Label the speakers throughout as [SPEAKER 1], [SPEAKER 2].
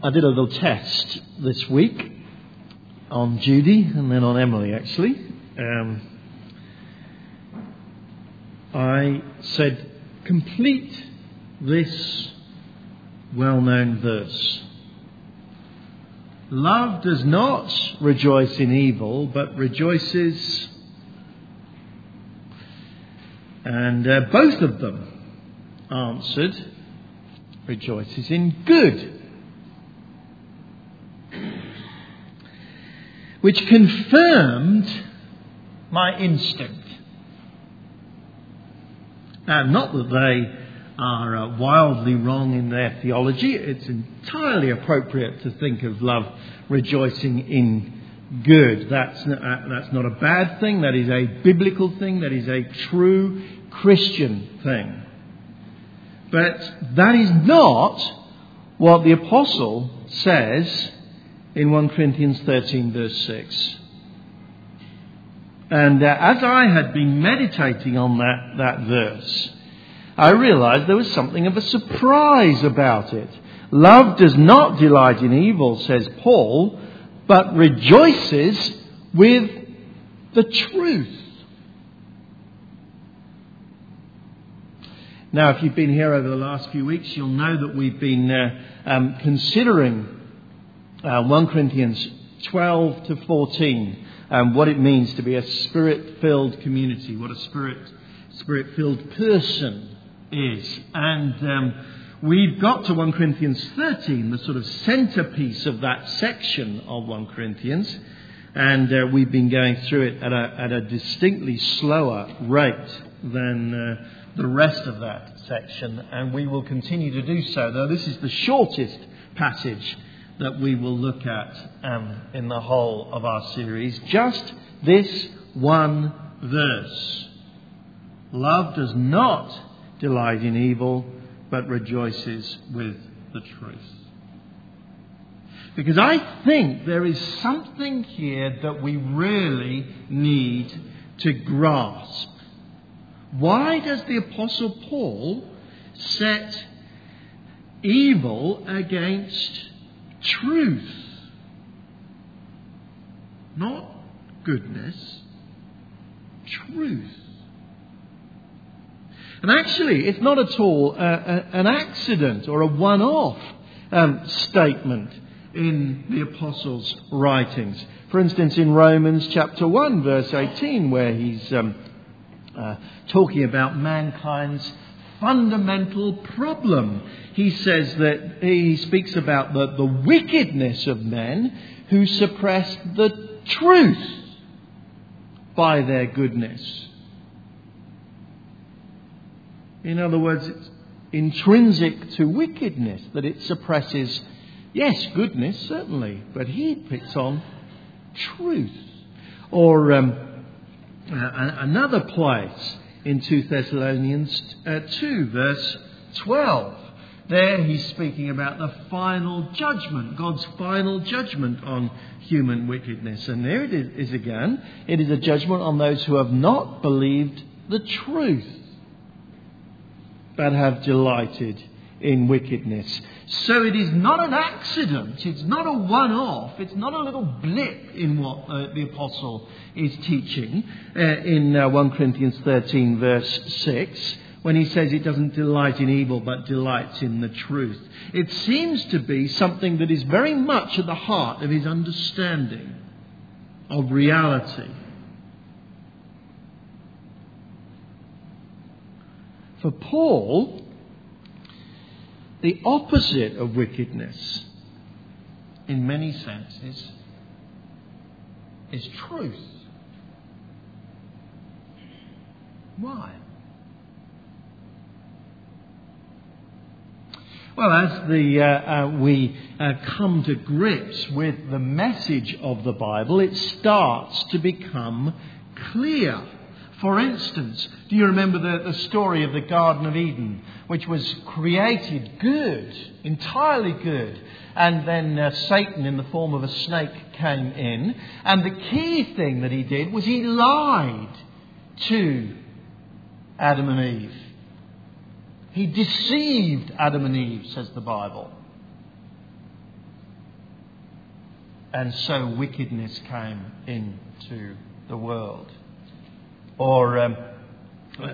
[SPEAKER 1] I did a little test this week on Judy and then on Emily, actually. Um, I said, complete this well known verse. Love does not rejoice in evil, but rejoices. And uh, both of them answered, rejoices in good. Which confirmed my instinct. Now, not that they are uh, wildly wrong in their theology, it's entirely appropriate to think of love rejoicing in good. That's, uh, that's not a bad thing, that is a biblical thing, that is a true Christian thing. But that is not what the apostle says in 1 Corinthians 13, verse 6. And uh, as I had been meditating on that, that verse, I realized there was something of a surprise about it. Love does not delight in evil, says Paul, but rejoices with the truth. Now, if you've been here over the last few weeks, you'll know that we've been uh, um, considering uh, 1 Corinthians 12 to 14, um, what it means to be a spirit filled community, what a spirit spirit filled person is. And um, we've got to 1 Corinthians 13, the sort of centerpiece of that section of 1 Corinthians. And uh, we've been going through it at a, at a distinctly slower rate than uh, the rest of that section. And we will continue to do so, though this is the shortest passage that we will look at um, in the whole of our series. Just this one verse. Love does not delight in evil, but rejoices with the truth. Because I think there is something here that we really need to grasp. Why does the Apostle Paul set evil against truth. Not goodness, truth. And actually, it's not at all a, a, an accident or a one off um, statement in the Apostles' writings. For instance, in Romans chapter 1, verse 18, where he's um, uh, talking about mankind's fundamental problem. He says that he speaks about the, the wickedness of men who suppress the truth by their goodness. In other words, it's intrinsic to wickedness that it suppresses, yes, goodness, certainly, but he picks on truth. Or um, another place in 2 Thessalonians uh, 2, verse 12. There he's speaking about the final judgment, God's final judgment on human wickedness. And there it is again. It is a judgment on those who have not believed the truth, but have delighted in wickedness. So it is not an accident, it's not a one off, it's not a little blip in what uh, the apostle is teaching uh, in uh, 1 Corinthians 13, verse 6, when he says it doesn't delight in evil but delights in the truth. It seems to be something that is very much at the heart of his understanding of reality. For Paul, the opposite of wickedness, in many senses, is truth. Why? Well, as the, uh, uh, we uh, come to grips with the message of the Bible, it starts to become clear. For instance, do you remember the, the story of the Garden of Eden, which was created good, entirely good, and then uh, Satan, in the form of a snake, came in, and the key thing that he did was he lied to Adam and Eve. He deceived Adam and Eve, says the Bible. and so wickedness came into the world. Or um,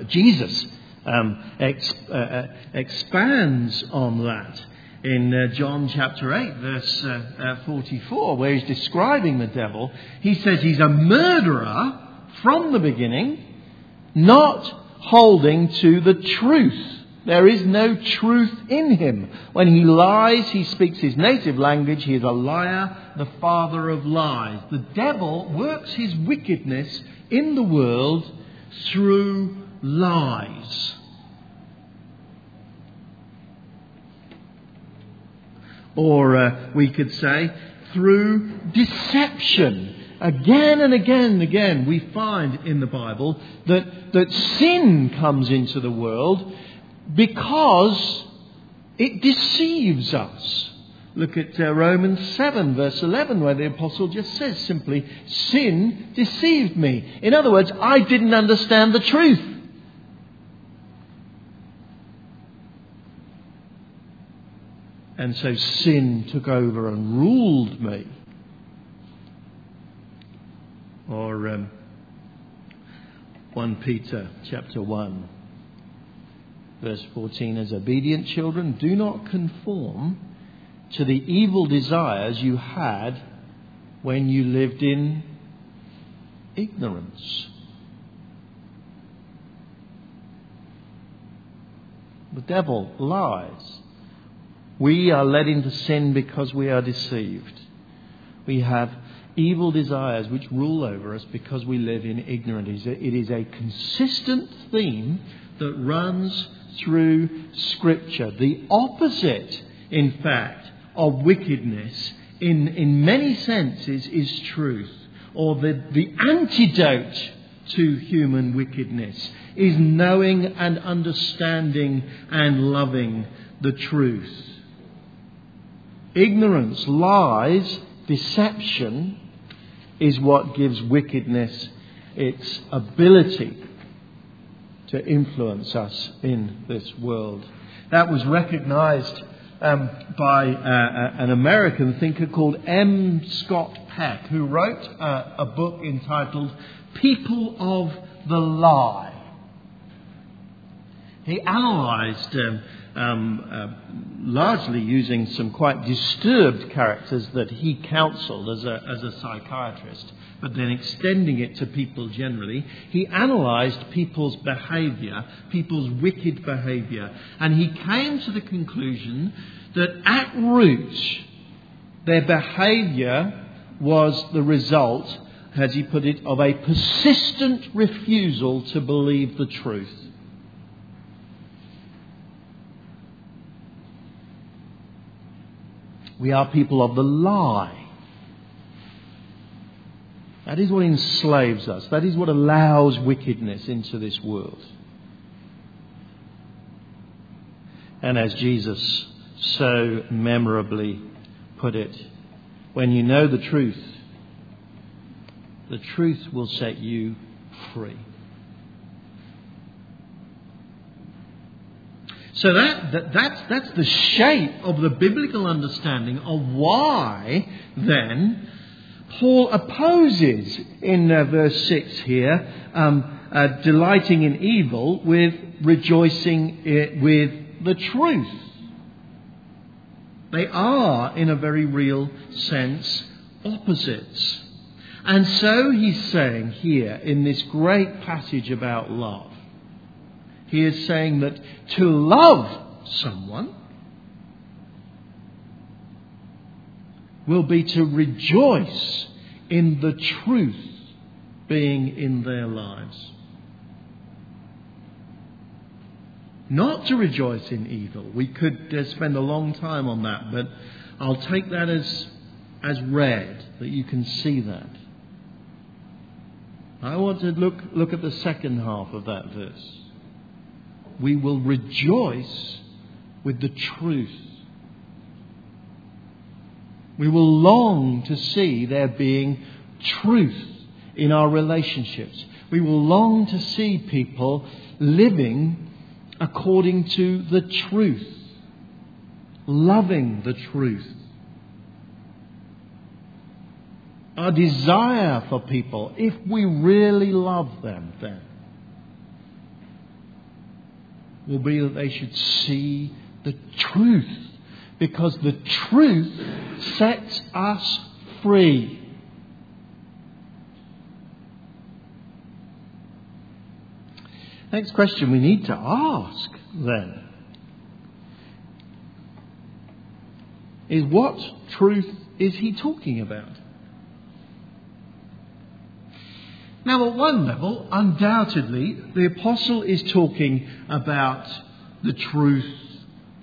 [SPEAKER 1] Jesus um, uh, uh, expands on that in uh, John chapter 8, verse uh, uh, 44, where he's describing the devil. He says he's a murderer from the beginning, not holding to the truth. There is no truth in him. When he lies, he speaks his native language. He is a liar, the father of lies. The devil works his wickedness in the world through lies. Or uh, we could say through deception. Again and again and again, we find in the Bible that, that sin comes into the world because it deceives us. Look at uh, Romans 7, verse 11, where the apostle just says simply, Sin deceived me. In other words, I didn't understand the truth. And so sin took over and ruled me. Or um, 1 Peter chapter 1, verse 14, as obedient children, do not conform to the evil desires you had when you lived in ignorance. The devil lies. We are led into sin because we are deceived. We have evil desires which rule over us because we live in ignorance. It is a consistent theme that runs through Scripture. The opposite, in fact, of wickedness in, in many senses is truth, or the, the antidote to human wickedness is knowing and understanding and loving the truth. Ignorance, lies, deception is what gives wickedness its ability to influence us in this world. That was recognized um, by uh, uh, an American thinker called M. Scott Peck, who wrote uh, a book entitled People of the Lie. He analyzed um, um, uh, largely using some quite disturbed characters that he counseled as a, as a psychiatrist, but then extending it to people generally. He analyzed people's behavior, people's wicked behavior, and he came to the conclusion that at root, their behavior was the result, as he put it, of a persistent refusal to believe the truth. We are people of the lie. That is what enslaves us. That is what allows wickedness into this world. And as Jesus so memorably put it, when you know the truth, the truth will set you free. So that, that, that's, that's the shape of the biblical understanding of why then Paul opposes in uh, verse 6 here um, uh, delighting in evil with rejoicing uh, with the truth. They are, in a very real sense, opposites. And so he's saying here in this great passage about love he is saying that to love someone will be to rejoice in the truth being in their lives. Not to rejoice in evil. We could uh, spend a long time on that, but I'll take that as, as read, that you can see that. I want to look, look at the second half of that verse we will rejoice with the truth. We will long to see there being truth in our relationships. We will long to see people living according to the truth, loving the truth. our desire for people, if we really love them, then, will be that they should see the truth. Because the truth sets us free. Next question we need to ask then is what truth is he talking about? Now, at one level, undoubtedly, the apostle is talking about the truth,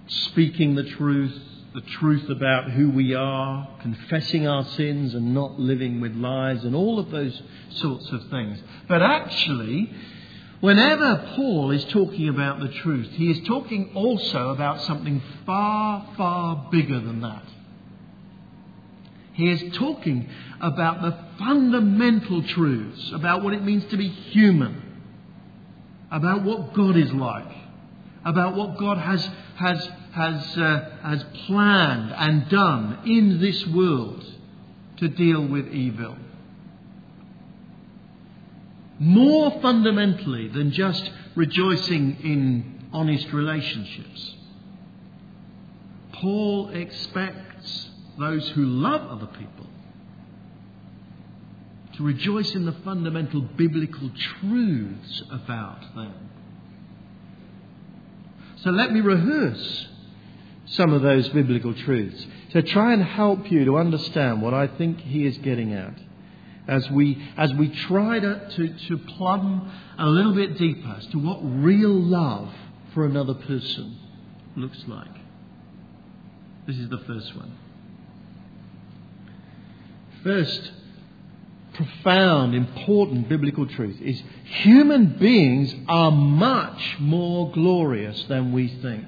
[SPEAKER 1] speaking the truth, the truth about who we are, confessing our sins and not living with lies, and all of those sorts of things. But actually, whenever Paul is talking about the truth, he is talking also about something far, far bigger than that. He is talking about the fundamental truths about what it means to be human, about what God is like, about what God has, has, has, uh, has planned and done in this world to deal with evil. More fundamentally than just rejoicing in honest relationships. Paul expects those who love other people to rejoice in the fundamental biblical truths about them. So let me rehearse some of those biblical truths to try and help you to understand what I think he is getting at as we, as we try to, to, to plumb a little bit deeper as to what real love for another person looks like. This is the first one. First, profound, important biblical truth is human beings are much more glorious than we think.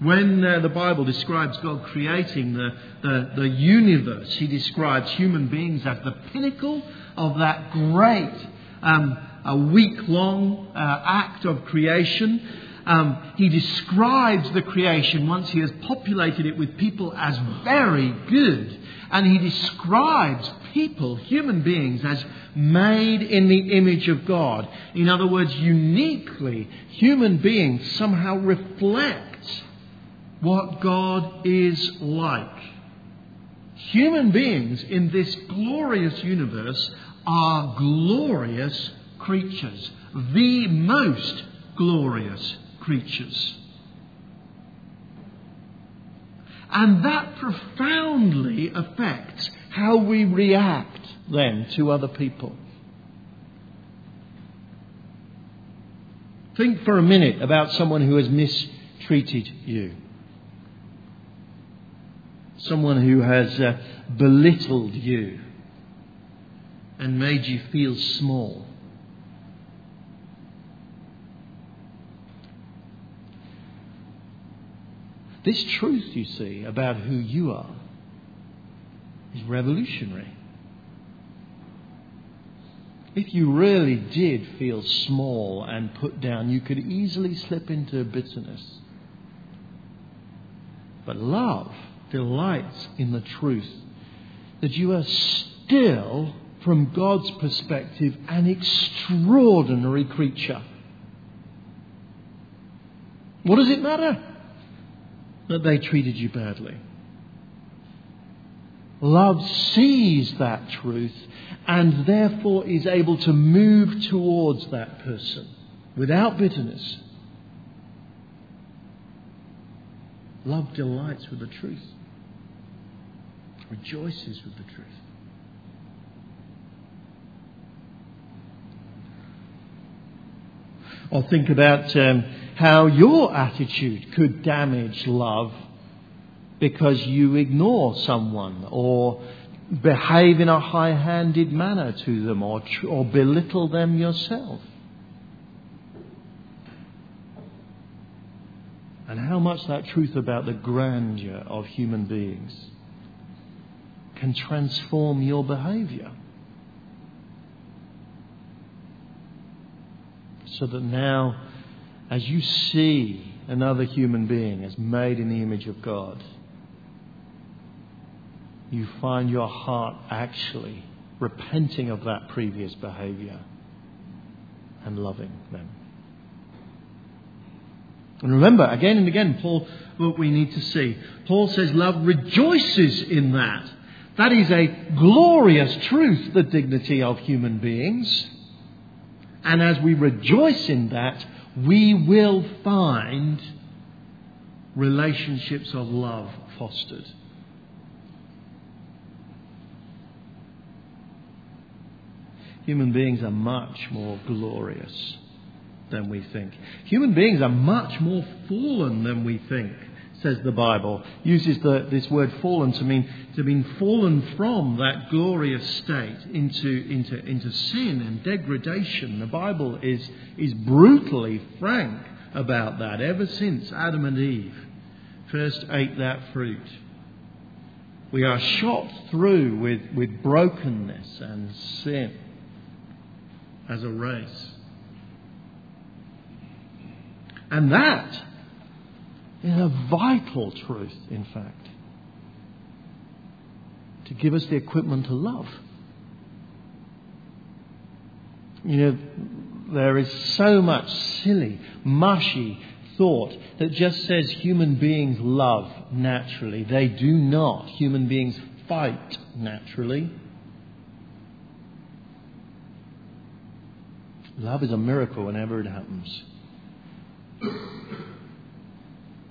[SPEAKER 1] When uh, the Bible describes God creating the, the, the universe, He describes human beings as the pinnacle of that great, um, a week long uh, act of creation. Um, he describes the creation once he has populated it with people as very good. And he describes people, human beings, as made in the image of God. In other words, uniquely, human beings somehow reflect what God is like. Human beings in this glorious universe are glorious creatures, the most glorious creatures. And that profoundly affects how we react then to other people. Think for a minute about someone who has mistreated you. Someone who has uh, belittled you and made you feel small. This truth, you see, about who you are is revolutionary. If you really did feel small and put down, you could easily slip into bitterness. But love delights in the truth that you are still, from God's perspective, an extraordinary creature. What does it matter? That they treated you badly. Love sees that truth and therefore is able to move towards that person without bitterness. Love delights with the truth, rejoices with the truth. Or think about um, how your attitude could damage love because you ignore someone or behave in a high handed manner to them or, or belittle them yourself. And how much that truth about the grandeur of human beings can transform your behavior. So that now as you see another human being as made in the image of God, you find your heart actually repenting of that previous behavior and loving them. And remember, again and again, Paul, what we need to see. Paul says love rejoices in that. That is a glorious truth, the dignity of human beings. And as we rejoice in that, we will find relationships of love fostered. Human beings are much more glorious than we think. Human beings are much more fallen than we think, says the Bible. Uses the, this word fallen to mean to mean fallen from that glorious state into, into, into sin and degradation. The Bible is, is brutally frank about that ever since Adam and Eve first ate that fruit. We are shot through with, with brokenness and sin as a race. And that is a vital truth, in fact, to give us the equipment to love. You know, there is so much silly, mushy thought that just says human beings love naturally. They do not. Human beings fight naturally. Love is a miracle whenever it happens.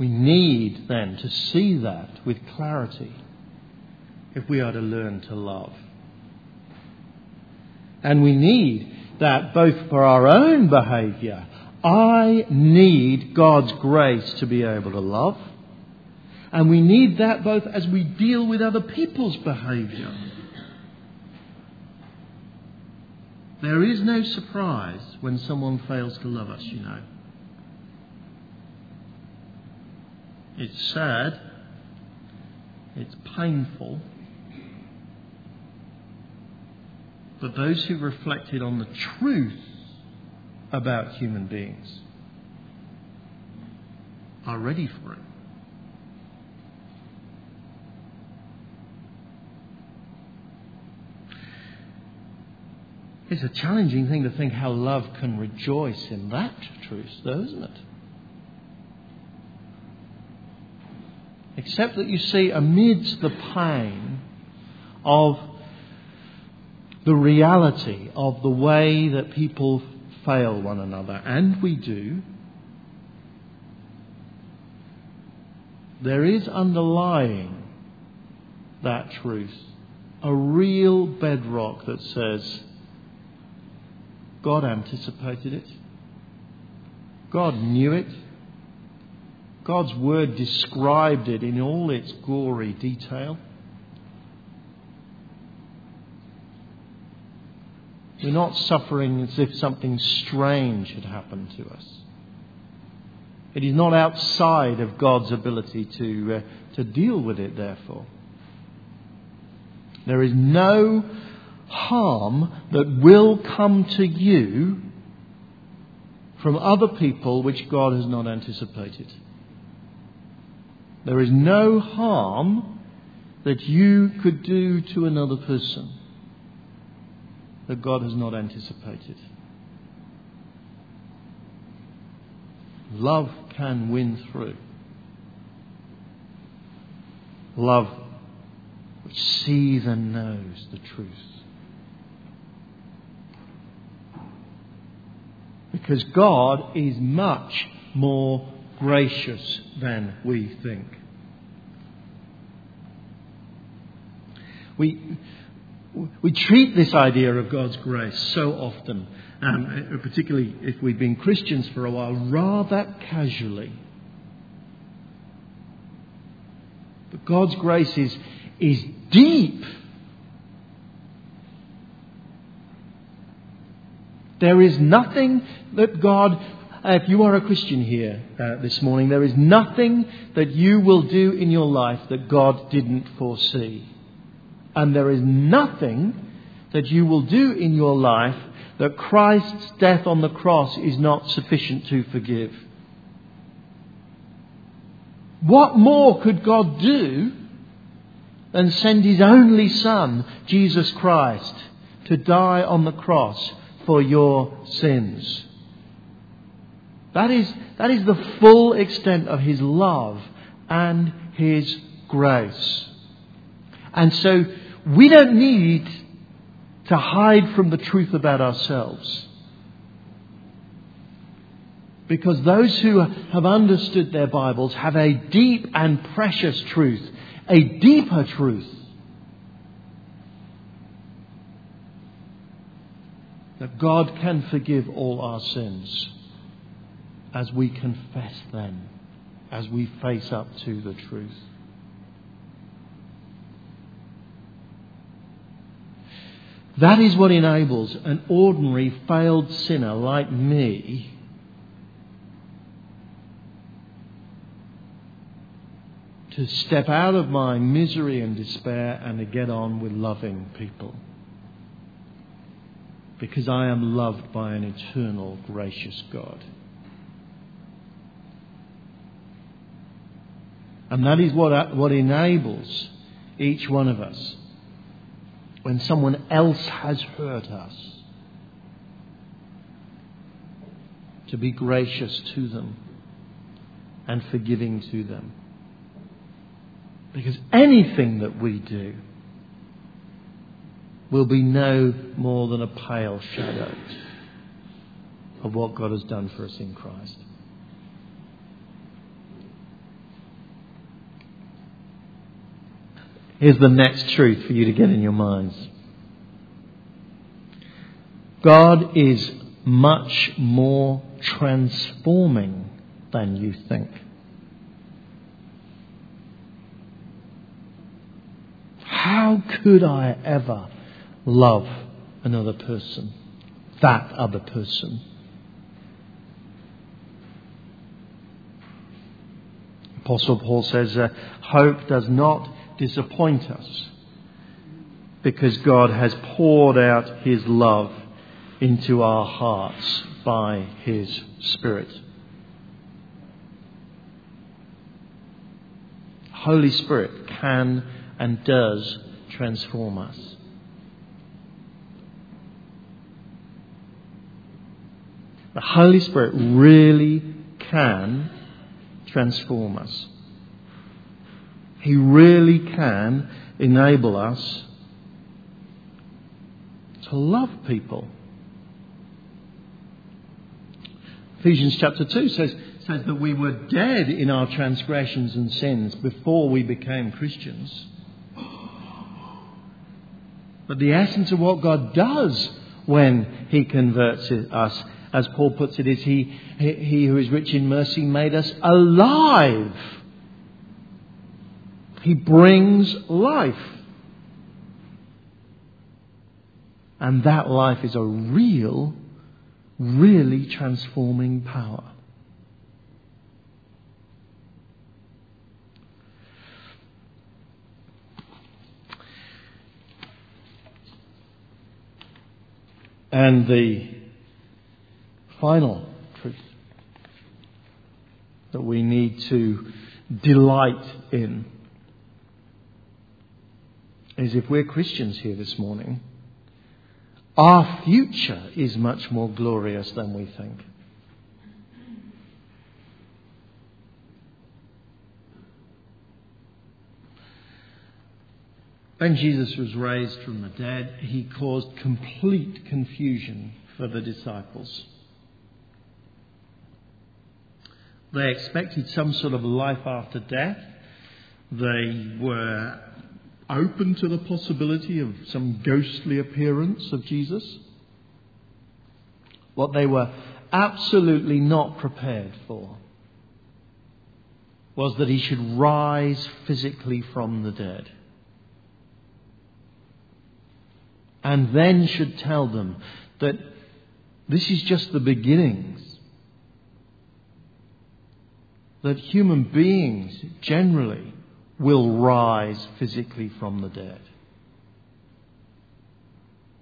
[SPEAKER 1] We need then to see that with clarity if we are to learn to love. And we need that both for our own behaviour. I need God's grace to be able to love. And we need that both as we deal with other people's behaviour. There is no surprise when someone fails to love us, you know. It's sad. It's painful. But those who reflected on the truth about human beings are ready for it. It's a challenging thing to think how love can rejoice in that truth, though, isn't it? Except that you see, amidst the pain of the reality of the way that people fail one another, and we do, there is underlying that truth a real bedrock that says, God anticipated it. God knew it. God's word described it in all its gory detail. We're not suffering as if something strange had happened to us. It is not outside of God's ability to, uh, to deal with it, therefore. There is no harm that will come to you from other people which God has not anticipated. There is no harm that you could do to another person that God has not anticipated. Love can win through. Love which sees and knows the truth. Because God is much more gracious than we think. We, we treat this idea of God's grace so often, um, particularly if we've been Christians for a while, rather casually. But God's grace is, is deep There is nothing that God, if you are a Christian here uh, this morning, there is nothing that you will do in your life that God didn't foresee. And there is nothing that you will do in your life that Christ's death on the cross is not sufficient to forgive. What more could God do than send his only Son, Jesus Christ, to die on the cross for your sins. That is, that is the full extent of his love and his grace. And so we don't need to hide from the truth about ourselves. Because those who have understood their Bibles have a deep and precious truth, a deeper truth. That God can forgive all our sins as we confess them, as we face up to the truth. That is what enables an ordinary failed sinner like me to step out of my misery and despair and to get on with loving people. Because I am loved by an eternal, gracious God. And that is what, what enables each one of us when someone else has hurt us to be gracious to them and forgiving to them. Because anything that we do will be no more than a pale shadow of what God has done for us in Christ. Here's the next truth for you to get in your minds God is much more transforming than you think. How could I ever love another person, that other person? Apostle Paul says, uh, hope does not disappoint us because God has poured out His love into our hearts by His Spirit. Holy Spirit can and does transform us. The Holy Spirit really can transform us. He really can enable us to love people. Ephesians chapter 2 says, says that we were dead in our transgressions and sins before we became Christians. But the essence of what God does when He converts us, as Paul puts it, is He, he who is rich in mercy made us alive he brings life. And that life is a real, really transforming power. And the final truth that we need to delight in is if we're Christians here this morning, our future is much more glorious than we think. When Jesus was raised from the dead, he caused complete confusion for the disciples. They expected some sort of life after death. They were open to the possibility of some ghostly appearance of Jesus. What they were absolutely not prepared for was that he should rise physically from the dead. And then should tell them that this is just the beginnings. That human beings generally will rise physically from the dead.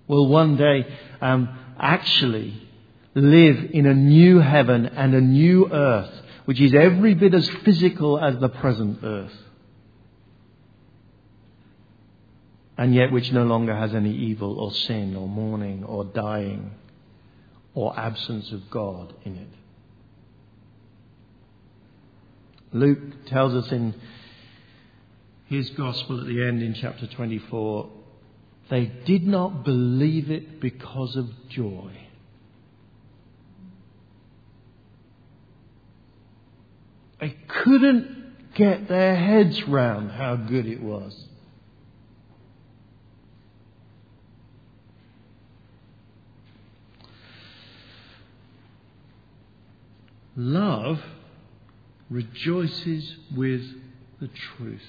[SPEAKER 1] Will one day um, actually live in a new heaven and a new earth, which is every bit as physical as the present earth. and yet which no longer has any evil or sin or mourning or dying or absence of God in it. Luke tells us in his gospel at the end in chapter 24 they did not believe it because of joy. They couldn't get their heads round how good it was. Love rejoices with the truth.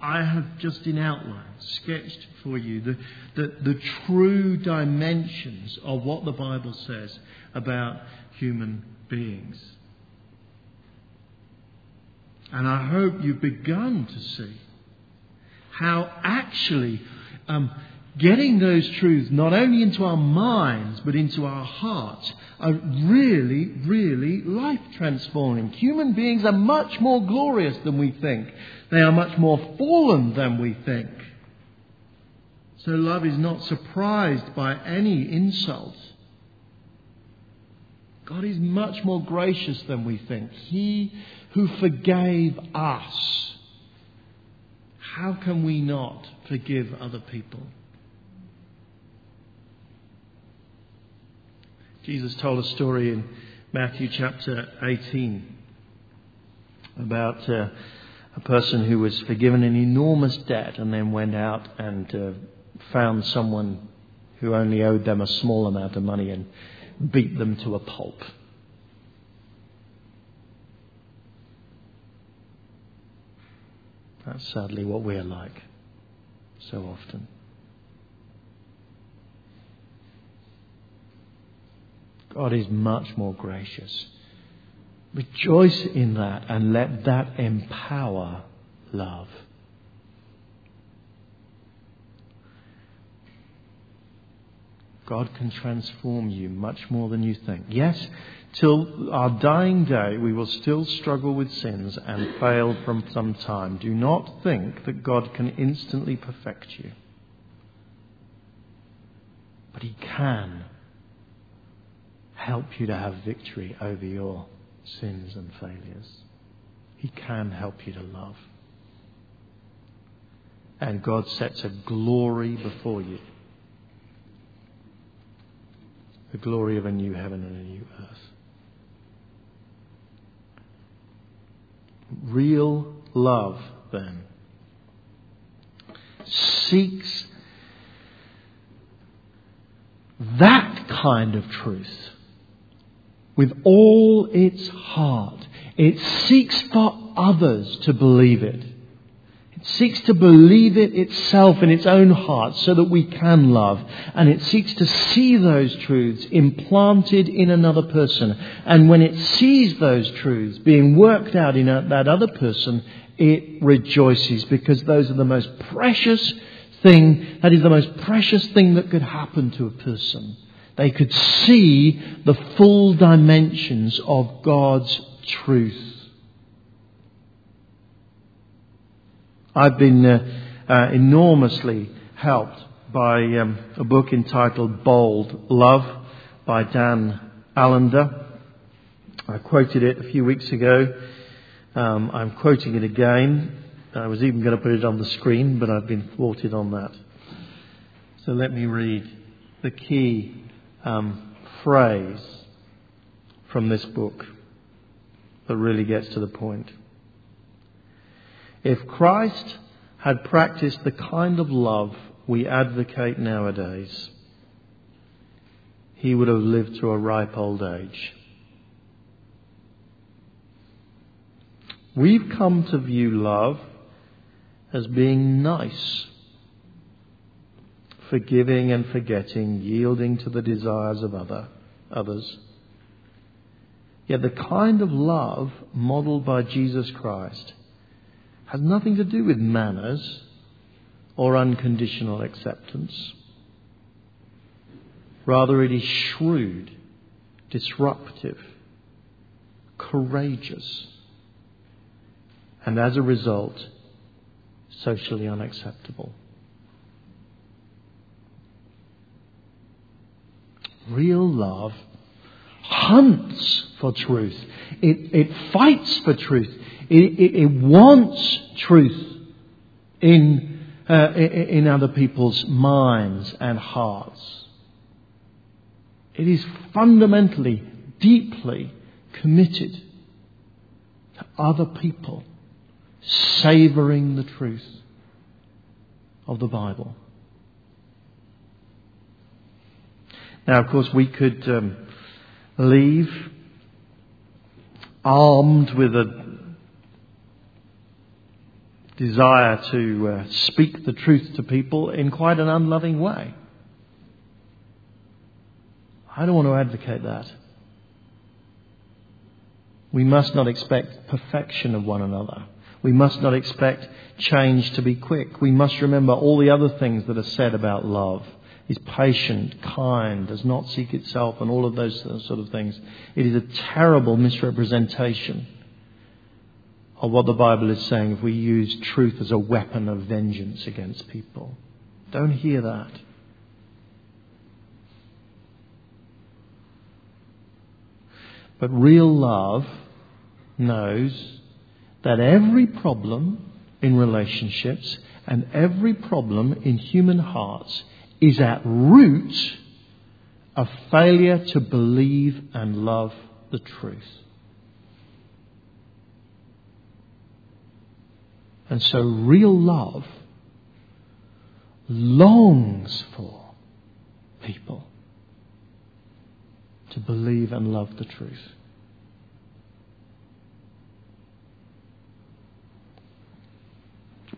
[SPEAKER 1] I have just in outline sketched for you the, the, the, true dimensions of what the Bible says about human beings. And I hope you've begun to see how actually um, getting those truths not only into our minds but into our hearts are really, really life transforming. Human beings are much more glorious than we think, they are much more fallen than we think. So love is not surprised by any insult. God is much more gracious than we think. He who forgave us, how can we not forgive other people? Jesus told a story in Matthew chapter 18 about uh, a person who was forgiven an enormous debt and then went out and uh, found someone who only owed them a small amount of money and beat them to a pulp. That's sadly what we're like so often. God is much more gracious. Rejoice in that and let that empower love. God can transform you much more than you think. Yes, till our dying day, we will still struggle with sins and fail from some time. Do not think that God can instantly perfect you. But He can help you to have victory over your sins and failures. He can help you to love. And God sets a glory before you the glory of a new heaven and a new earth. Real love, then, seeks that kind of truth with all its heart. It seeks for others to believe it. It seeks to believe it itself in its own heart so that we can love. And it seeks to see those truths implanted in another person. And when it sees those truths being worked out in that other person, it rejoices because those are the most precious thing, that is the most precious thing that could happen to a person. They could see the full dimensions of God's truth. I've been uh, uh, enormously helped by um, a book entitled Bold Love by Dan Allender. I quoted it a few weeks ago. Um, I'm quoting it again. I was even going to put it on the screen, but I've been thwarted on that. So let me read the key um, phrase from this book that really gets to the point. If Christ had practiced the kind of love we advocate nowadays, he would have lived to a ripe old age. We've come to view love as being nice, forgiving and forgetting, yielding to the desires of other, others. Yet the kind of love modeled by Jesus Christ has nothing to do with manners or unconditional acceptance. Rather, it is shrewd, disruptive, courageous, and as a result, socially unacceptable. Real love hunts for truth. It, it fights for truth. It, it, it wants truth in, uh, in other people's minds and hearts. It is fundamentally, deeply committed to other people savouring the truth of the Bible. Now, of course, we could um, leave armed with a desire to uh, speak the truth to people in quite an unloving way. I don't want to advocate that. We must not expect perfection of one another. We must not expect change to be quick. We must remember all the other things that are said about love is patient, kind, does not seek itself, and all of those sort of things. It is a terrible misrepresentation of what the Bible is saying if we use truth as a weapon of vengeance against people. Don't hear that. But real love knows that every problem in relationships and every problem in human hearts is at root a failure to believe and love the truth. And so real love longs for people to believe and love the truth.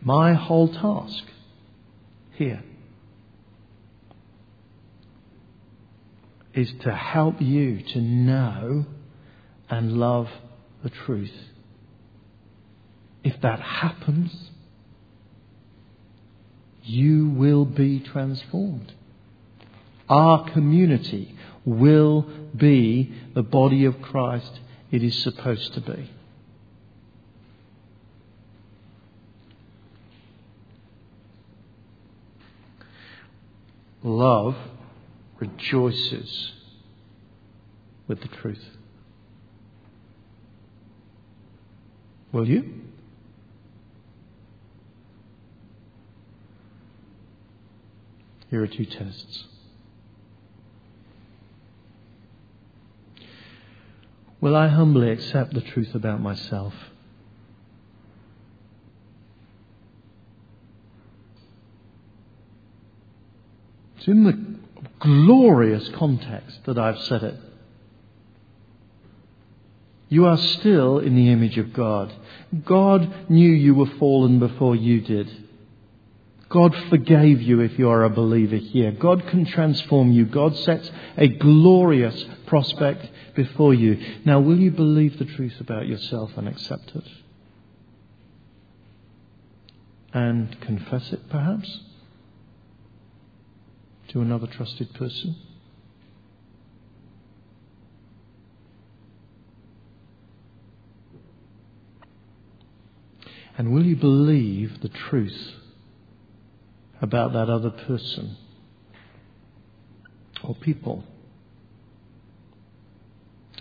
[SPEAKER 1] My whole task here is to help you to know and love the truth. If that happens, you will be transformed. Our community will be the body of Christ it is supposed to be. Love rejoices with the truth. Will you? Here are two tests. Will I humbly accept the truth about myself? It's in the glorious context that I've said it. You are still in the image of God. God knew you were fallen before you did. God forgave you if you are a believer here. God can transform you. God sets a glorious prospect before you. Now, will you believe the truth about yourself and accept it? And confess it, perhaps? To another trusted person? And will you believe the truth about that other person or people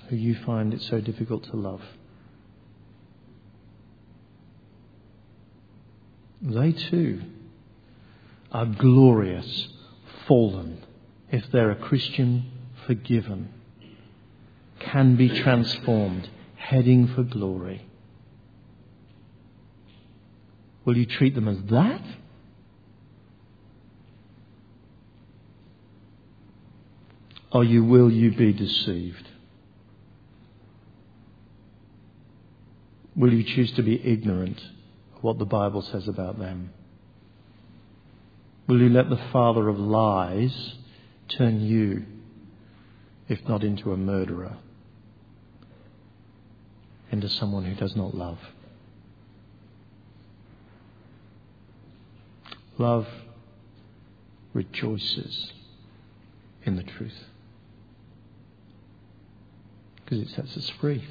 [SPEAKER 1] who you find it so difficult to love? They too are glorious fallen, if they're a Christian, forgiven, can be transformed, heading for glory. Will you treat them as that? Or you, will you be deceived? Will you choose to be ignorant of what the Bible says about them? Will you let the father of lies turn you, if not into a murderer, into someone who does not love? Love rejoices in the truth because it sets us free.